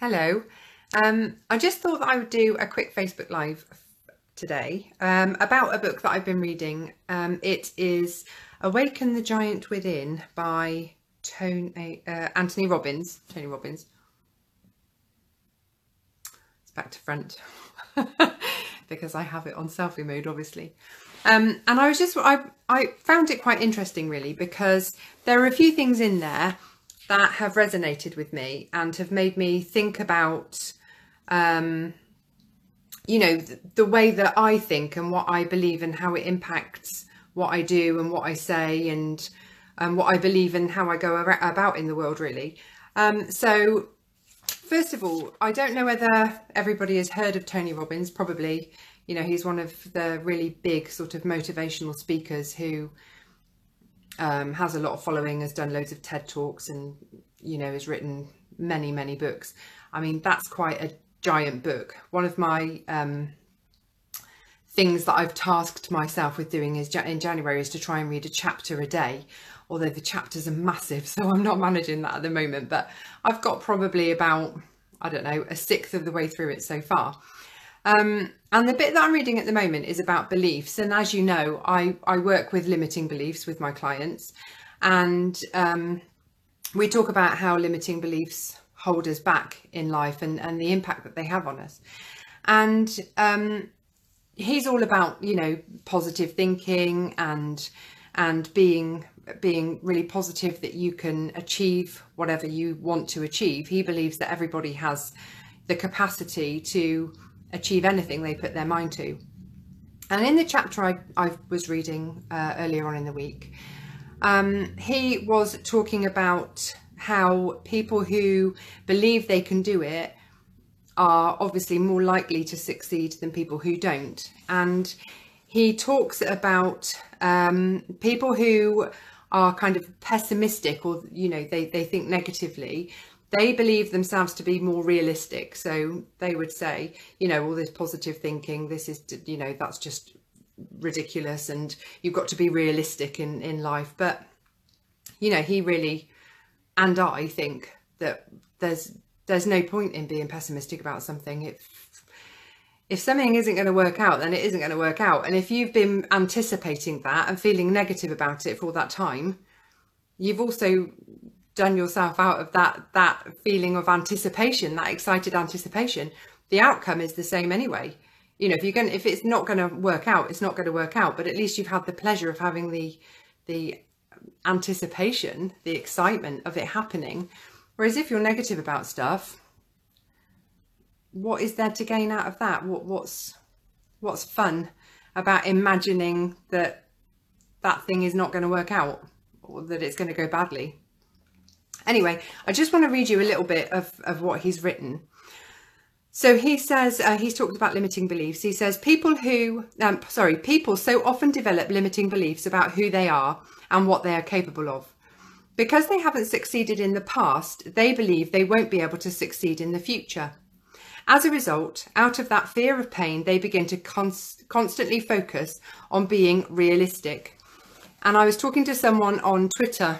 Hello. Um, I just thought that I would do a quick Facebook Live today um, about a book that I've been reading. Um, it is Awaken the Giant Within by Tony, uh, Anthony Robbins. Tony Robbins. It's back to front because I have it on selfie mode, obviously. Um, and I was just, I, I found it quite interesting really because there are a few things in there that have resonated with me and have made me think about um, you know the, the, way that i think and what i believe and how it impacts what i do and what i say and um, what i believe and how i go about in the world really. Um, so first of all i don't know whether everybody has heard of tony robbins probably. You know he's one of the really big sort of motivational speakers who um, has a lot of following, has done loads of TED Talks and, you know, has written many, many books. I mean, that's quite a giant book. One of my um, things that I've tasked myself with doing is in January is to try and read a chapter a day, although the chapters are massive, so I'm not managing that at the moment, but I've got probably about, I don't know, a sixth of the way through it so far. Um, and the bit that I'm reading at the moment is about beliefs. And as you know, I, I work with limiting beliefs with my clients. And um, we talk about how limiting beliefs hold us back in life and, and the impact that they have on us. And um, he's all about, you know, positive thinking and and being being really positive that you can achieve whatever you want to achieve. He believes that everybody has the capacity to achieve anything they put their mind to. And in the chapter I, I was reading uh, earlier on in the week, um, he was talking about how people who believe they can do it are obviously more likely to succeed than people who don't. And he talks about um, people who are kind of pessimistic or, you know, they, they think negatively they believe themselves to be more realistic. So they would say, you know, all this positive thinking, this is, you know, that's just ridiculous and you've got to be realistic in, in life. But, you know, he really, and I think that there's, there's no point in being pessimistic about something. If, if something isn't going to work out, then it isn't going to work out. And if you've been anticipating that and feeling negative about it for all that time, you've also done yourself out of that that feeling of anticipation that excited anticipation the outcome is the same anyway. You know if you're going if it's not going to work out it's not going to work out but at least you've had the pleasure of having the the anticipation the excitement of it happening. Whereas if you're negative about stuff what is there to gain out of that? What what's what's fun about imagining that that thing is not going to work out or that it's going to go badly Anyway, I just want to read you a little bit of, of what he's written. So he says, uh, he's talked about limiting beliefs. He says, people who, um, sorry, people so often develop limiting beliefs about who they are and what they are capable of. Because they haven't succeeded in the past, they believe they won't be able to succeed in the future. As a result, out of that fear of pain, they begin to const- constantly focus on being realistic. And I was talking to someone on Twitter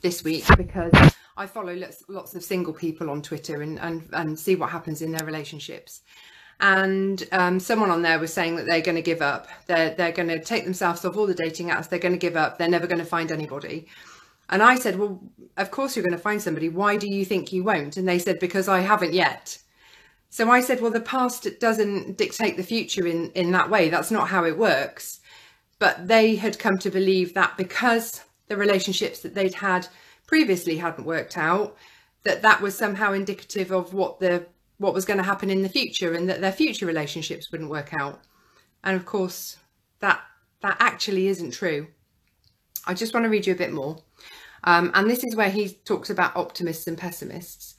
this week because I follow lots, lots of single people on Twitter and, and, and see what happens in their relationships. And um, someone on there was saying that they're going to give up. They're, they're going to take themselves off all the dating apps. They're going to give up. They're never going to find anybody. And I said, well, of course you're going to find somebody. Why do you think you won't? And they said, because I haven't yet. So I said, well, the past doesn't dictate the future in, in that way. That's not how it works. But they had come to believe that because the relationships that they'd had previously hadn't worked out, that that was somehow indicative of what the what was going to happen in the future and that their future relationships wouldn't work out. And of course, that that actually isn't true. I just want to read you a bit more. Um, and this is where he talks about optimists and pessimists.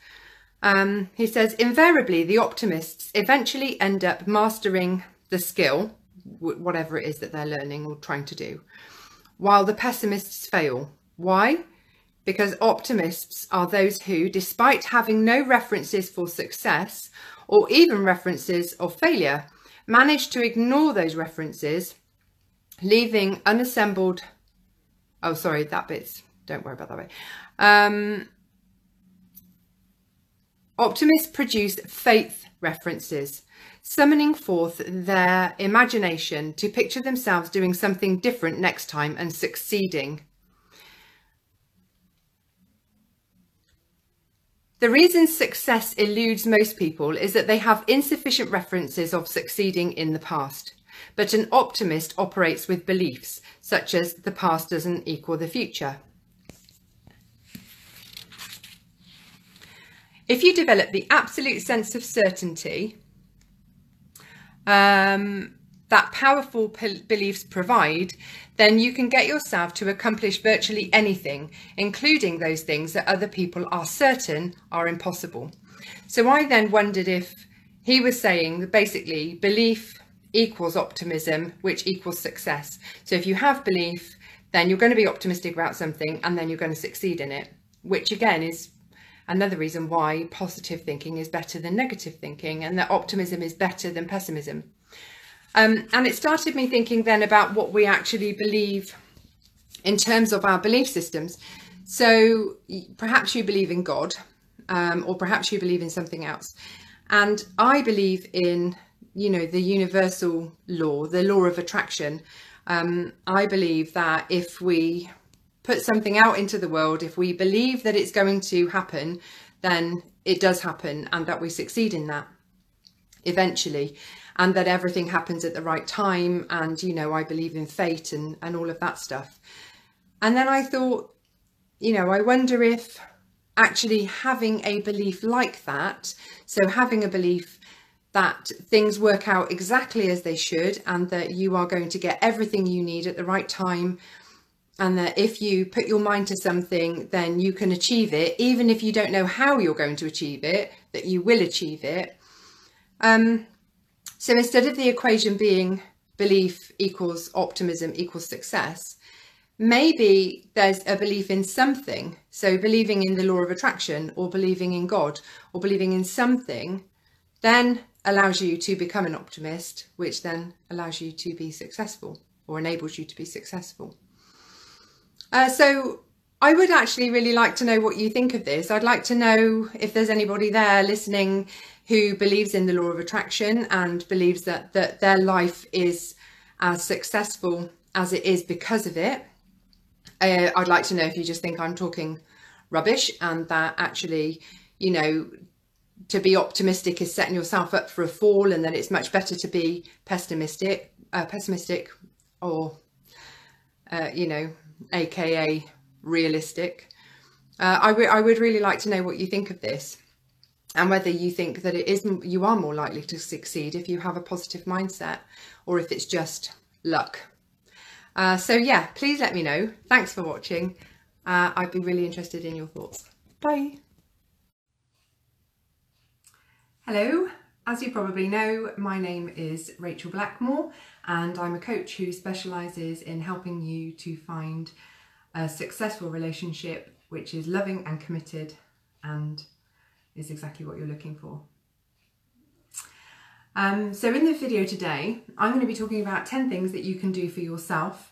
Um, he says, invariably, the optimists eventually end up mastering the skill, whatever it is that they're learning or trying to do, while the pessimists fail. Why? Because optimists are those who, despite having no references for success or even references of failure, manage to ignore those references, leaving unassembled. Oh, sorry, that bit's. Don't worry about that way. Um, Optimists produce faith references, summoning forth their imagination to picture themselves doing something different next time and succeeding. The reason success eludes most people is that they have insufficient references of succeeding in the past. But an optimist operates with beliefs, such as the past doesn't equal the future. If you develop the absolute sense of certainty um, that powerful beliefs provide, then you can get yourself to accomplish virtually anything, including those things that other people are certain are impossible. So I then wondered if he was saying that basically belief equals optimism, which equals success. So if you have belief, then you're going to be optimistic about something and then you're going to succeed in it, which again is another reason why positive thinking is better than negative thinking and that optimism is better than pessimism. Um, and it started me thinking then about what we actually believe in terms of our belief systems. So perhaps you believe in God, um, or perhaps you believe in something else. And I believe in, you know, the universal law, the law of attraction. Um, I believe that if we put something out into the world, if we believe that it's going to happen, then it does happen and that we succeed in that eventually and that everything happens at the right time and you know I believe in fate and and all of that stuff. And then I thought you know I wonder if actually having a belief like that so having a belief that things work out exactly as they should and that you are going to get everything you need at the right time and that if you put your mind to something then you can achieve it. Even if you don't know how you're going to achieve it that you will achieve it. Um, so instead of the equation being belief equals optimism equals success maybe there's a belief in something. So believing in the law of attraction or believing in god or believing in something then allows you to become an optimist which then allows you to be successful or enables you to be successful uh, so I would actually really like to know what you think of this. I'd like to know if there's anybody there listening who believes in the law of attraction and believes that, that their life is as successful as it is because of it. Uh, I'd like to know if you just think I'm talking rubbish and that actually, you know, to be optimistic is setting yourself up for a fall and that it's much better to be pessimistic, uh, pessimistic or, uh, you know, aka realistic. Uh, I, would really like to know what you think of this and whether you think that it is you are more likely to succeed if you have a positive mindset or if it's just luck. Uh, so yeah, please let me know. Thanks for watching. Uh, I'd be really interested in your thoughts. Bye. Hello, as you probably know, my name is Rachael Blackmore and I'm a coach who specialises in helping you to find a successful relationship which is loving and committed and is exactly what you're looking for. Um, so in the video today, I'm going to be talking about 10 things that you can do for yourself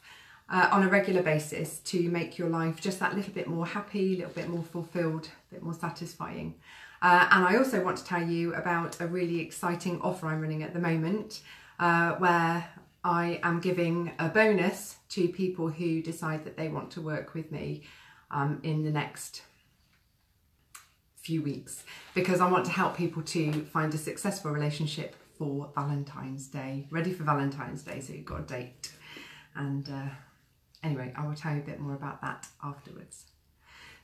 uh, on a regular basis to make your life just that little bit more happy, a little bit more fulfilled, a bit more satisfying. Uh, and I also want to tell you about a really exciting offer I'm running at the moment uh, where I am giving a bonus to people who decide that they want to work with me um, in the next few weeks because I want to help people to find a successful relationship for Valentine's Day. Ready for Valentine's Day, so you've got a date. And uh, anyway, I will tell you a bit more about that afterwards.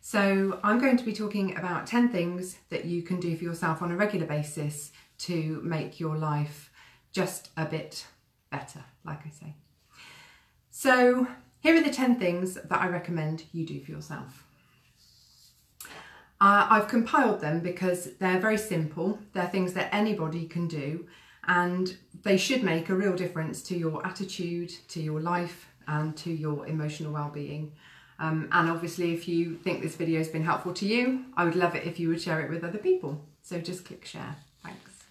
So I'm going to be talking about 10 things that you can do for yourself on a regular basis to make your life just a bit better, like I say. So here are the 10 things that I recommend you do for yourself. Uh, I've compiled them because they're very simple. They're things that anybody can do and they should make a real difference to your attitude, to your life and to your emotional well-being. Um, and obviously, if you think this video has been helpful to you, I would love it if you would share it with other people. So just click share. Thanks.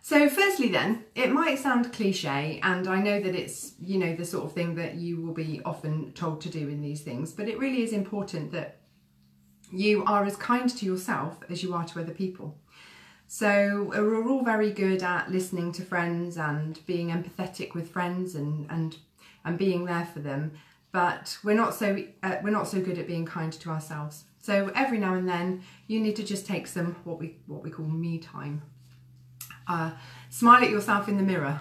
So firstly then, it might sound cliche and I know that it's, you know, the sort of thing that you will be often told to do in these things, but it really is important that you are as kind to yourself as you are to other people. So we're all very good at listening to friends and being empathetic with friends and and and being there for them, but we're not so uh, we're not so good at being kind to ourselves. So every now and then you need to just take some what we what we call me time. Uh, smile at yourself in the mirror,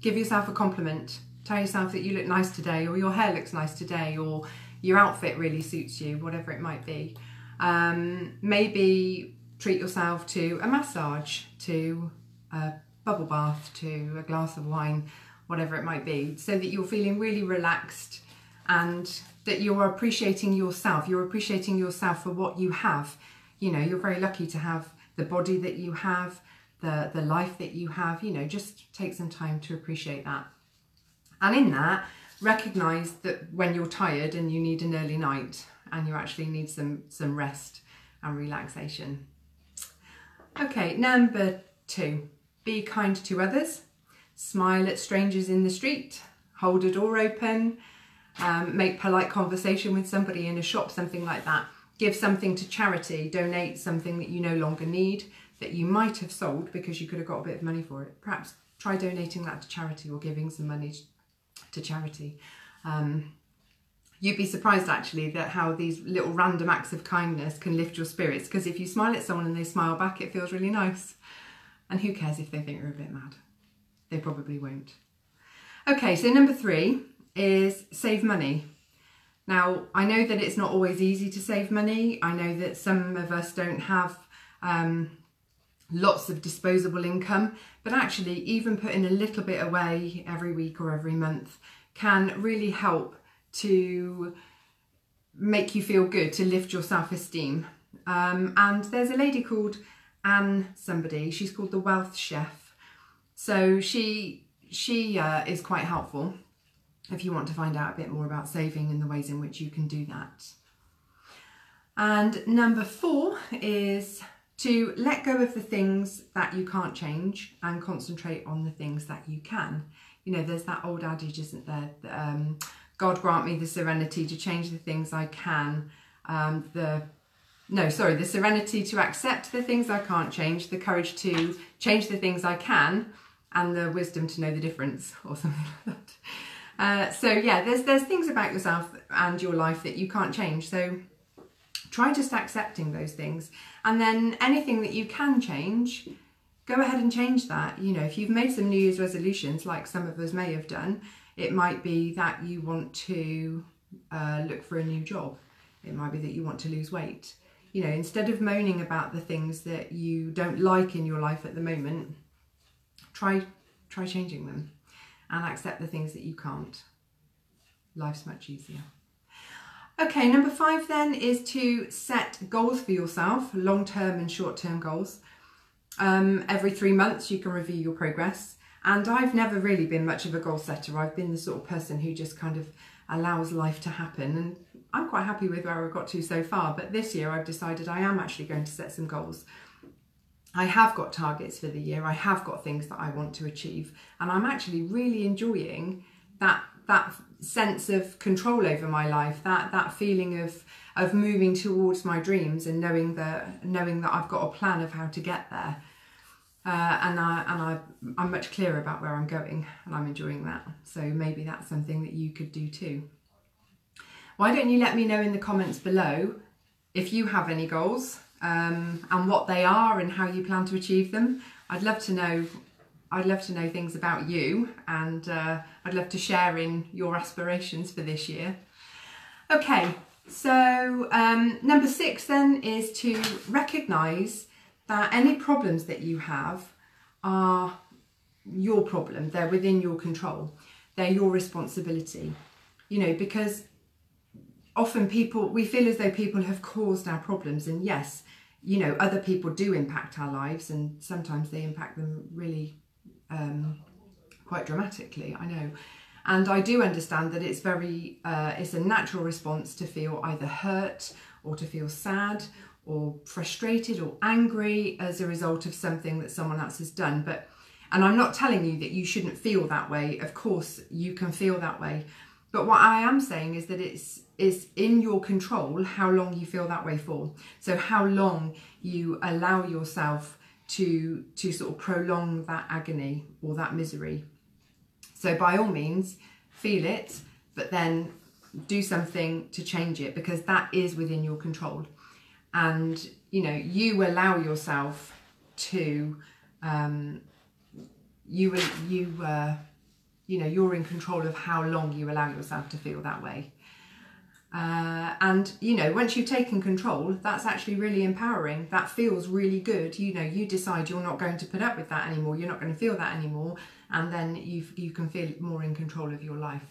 give yourself a compliment, tell yourself that you look nice today, or your hair looks nice today, or your outfit really suits you, whatever it might be. Um, maybe treat yourself to a massage, to a bubble bath, to a glass of wine, whatever it might be, so that you're feeling really relaxed and that you're appreciating yourself. You're appreciating yourself for what you have. You know, you're very lucky to have the body that you have, the, the life that you have. You know, just take some time to appreciate that. And in that, recognize that when you're tired and you need an early night and you actually need some, some rest and relaxation. Okay, number two, be kind to others. Smile at strangers in the street, hold a door open, um, make polite conversation with somebody in a shop, something like that. Give something to charity, donate something that you no longer need that you might have sold because you could have got a bit of money for it. Perhaps try donating that to charity or giving some money to charity. Um, you'd be surprised actually that how these little random acts of kindness can lift your spirits because if you smile at someone and they smile back, it feels really nice. And who cares if they think you're a bit mad? They probably won't. Okay, so number three is save money. Now, I know that it's not always easy to save money. I know that some of us don't have um, lots of disposable income, but actually, even putting a little bit away every week or every month can really help to make you feel good, to lift your self esteem. Um, and there's a lady called Anne somebody, she's called the Wealth Chef. So she she uh, is quite helpful if you want to find out a bit more about saving and the ways in which you can do that. And number four is to let go of the things that you can't change and concentrate on the things that you can. You know, there's that old adage, isn't there? Um, God grant me the serenity to change the things I can. Um, the no, sorry, the serenity to accept the things I can't change, the courage to change the things I can, and the wisdom to know the difference, or something like that. Uh, so yeah, there's there's things about yourself and your life that you can't change. So try just accepting those things, and then anything that you can change, go ahead and change that. You know, if you've made some New Year's resolutions, like some of us may have done, it might be that you want to uh, look for a new job. It might be that you want to lose weight. You know, instead of moaning about the things that you don't like in your life at the moment, try try changing them and accept the things that you can't. Life's much easier. Okay, number five then is to set goals for yourself, long term and short term goals. Um, every three months, you can review your progress. And I've never really been much of a goal setter. I've been the sort of person who just kind of allows life to happen. And I'm quite happy with where I've got to so far. But this year, I've decided I am actually going to set some goals. I have got targets for the year. I have got things that I want to achieve, and I'm actually really enjoying that that sense of control over my life. That that feeling of of moving towards my dreams and knowing that knowing that I've got a plan of how to get there. Uh, and I and I I'm much clearer about where I'm going, and I'm enjoying that. So maybe that's something that you could do too. Why don't you let me know in the comments below if you have any goals um, and what they are and how you plan to achieve them. I'd love to know. I'd love to know things about you, and uh, I'd love to share in your aspirations for this year. Okay, so um, number six then is to recognise that any problems that you have are your problem. They're within your control. They're your responsibility. You know, because often people we feel as though people have caused our problems, and yes, you know, other people do impact our lives, and sometimes they impact them really um, quite dramatically. I know, and I do understand that it's very uh, it's a natural response to feel either hurt or to feel sad or frustrated or angry as a result of something that someone else has done. But and I'm not telling you that you shouldn't feel that way. Of course, you can feel that way, But what I am saying is that it's is in your control how long you feel that way for. So how long you allow yourself to to sort of prolong that agony or that misery. So by all means, feel it, but then do something to change it because that is within your control. And you know, you allow yourself to um, you you uh, you know you're in control of how long you allow yourself to feel that way. Uh, and you know once you've taken control that's actually really empowering. That feels really good. You know you decide you're not going to put up with that anymore. You're not going to feel that anymore. And then you you can feel more in control of your life.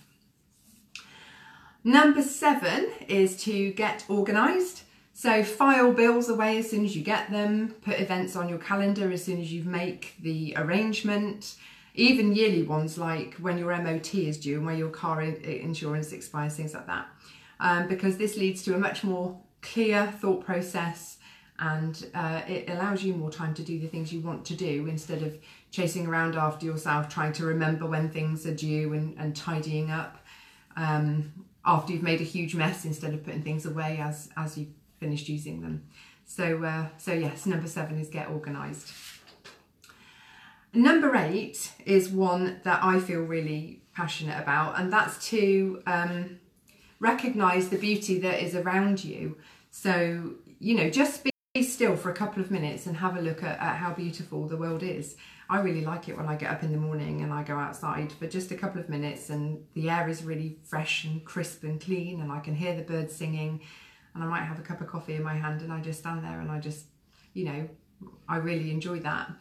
Number seven is to get organized. So file bills away as soon as you get them. Put events on your calendar as soon as you make the arrangement even yearly ones like when your MOT is due and where your car insurance expires, things like that. Um, because this leads to a much more clear thought process and uh, it allows you more time to do the things you want to do instead of chasing around after yourself, trying to remember when things are due and, and tidying up um, after you've made a huge mess instead of putting things away as, as you've finished using them. So, uh, so yes, number seven is get organised. Number eight is one that I feel really passionate about, and that's to um, recognize the beauty that is around you. So, you know, just be still for a couple of minutes and have a look at, at, how beautiful the world is. I really like it when I get up in the morning and I go outside for just a couple of minutes and the air is really fresh and crisp and clean and I can hear the birds singing and I might have a cup of coffee in my hand and I just stand there and I just, you know, I really enjoy that.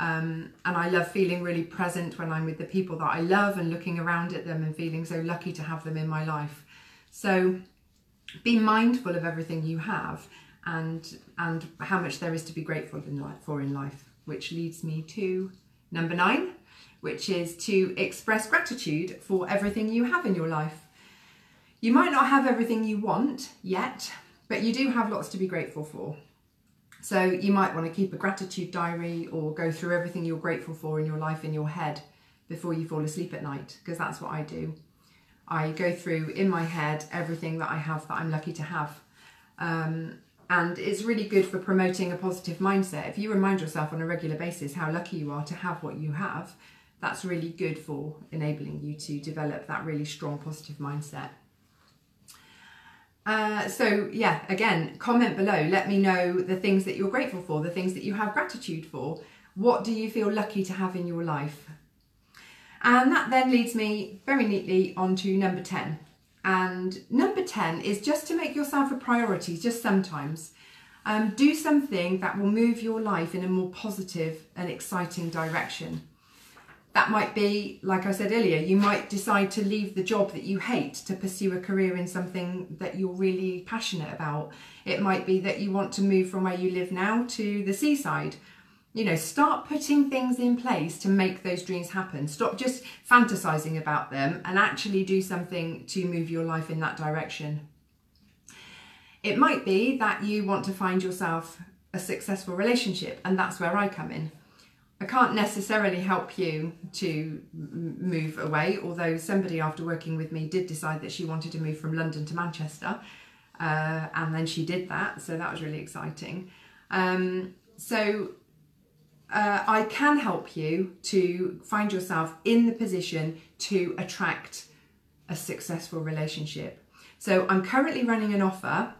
Um, and I love feeling really present when I'm with the people that I love and looking around at them and feeling so lucky to have them in my life. So be mindful of everything you have and and how much there is to be grateful in life, for in life, which leads me to number nine, which is to express gratitude for everything you have in your life. You might not have everything you want yet, but you do have lots to be grateful for. So you might want to keep a gratitude diary or go through everything you're grateful for in your life in your head before you fall asleep at night, because that's what I do. I go through in my head everything that I have that I'm lucky to have. Um, and it's really good for promoting a positive mindset. If you remind yourself on a regular basis how lucky you are to have what you have, that's really good for enabling you to develop that really strong positive mindset. Uh, so yeah, again, comment below. Let me know the things that you're grateful for, the things that you have gratitude for. What do you feel lucky to have in your life? And that then leads me very neatly on to number 10. And number 10 is just to make yourself a priority, just sometimes. Um, do something that will move your life in a more positive and exciting direction. That might be, like I said earlier, you might decide to leave the job that you hate to pursue a career in something that you're really passionate about. It might be that you want to move from where you live now to the seaside. You know, start putting things in place to make those dreams happen. Stop just fantasizing about them and actually do something to move your life in that direction. It might be that you want to find yourself a successful relationship, and that's where I come in. I can't necessarily help you to move away, although somebody after working with me did decide that she wanted to move from London to Manchester, uh, and then she did that, so that was really exciting. Um, so uh, I can help you to find yourself in the position to attract a successful relationship. So I'm currently running an offer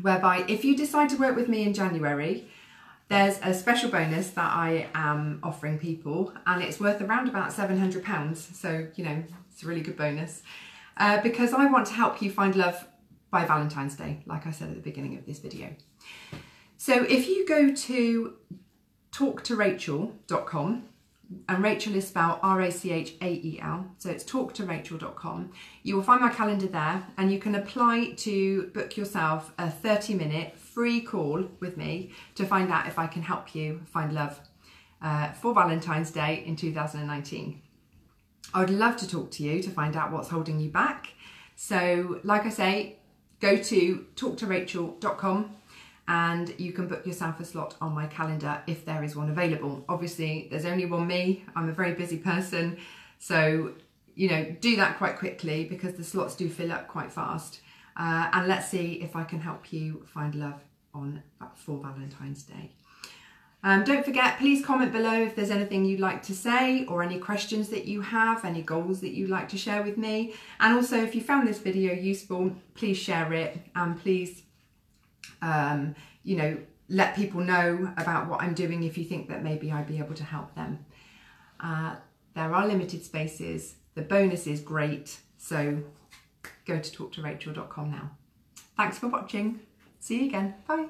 whereby if you decide to work with me in January, there's a special bonus that I am offering people, and it's worth around about £700. So, you know, it's a really good bonus uh, because I want to help you find love by Valentine's Day, like I said at the beginning of this video. So, if you go to talktorachael.com, and Rachael is spelled R-A-C-H-A-E-L, so it's talktorachael.com. You will find my calendar there and you can apply to book yourself a 30 minute free call with me to find out if I can help you find love uh, for Valentine's Day in 2019. I would love to talk to you to find out what's holding you back. So, like I say, go to talktorachael.com and you can book yourself a slot on my calendar if there is one available. Obviously, there's only one me, I'm a very busy person, so you know, do that quite quickly because the slots do fill up quite fast. Uh, and let's see if I can help you find love on for Valentine's Day. Um, don't forget, please comment below if there's anything you'd like to say or any questions that you have, any goals that you'd like to share with me. And also, if you found this video useful, please share it and please, um, you know, let people know about what I'm doing if you think that maybe I'd be able to help them. Uh, there are limited spaces. The bonus is great. So go to talktorachael.com now. Thanks for watching. See you again. Bye.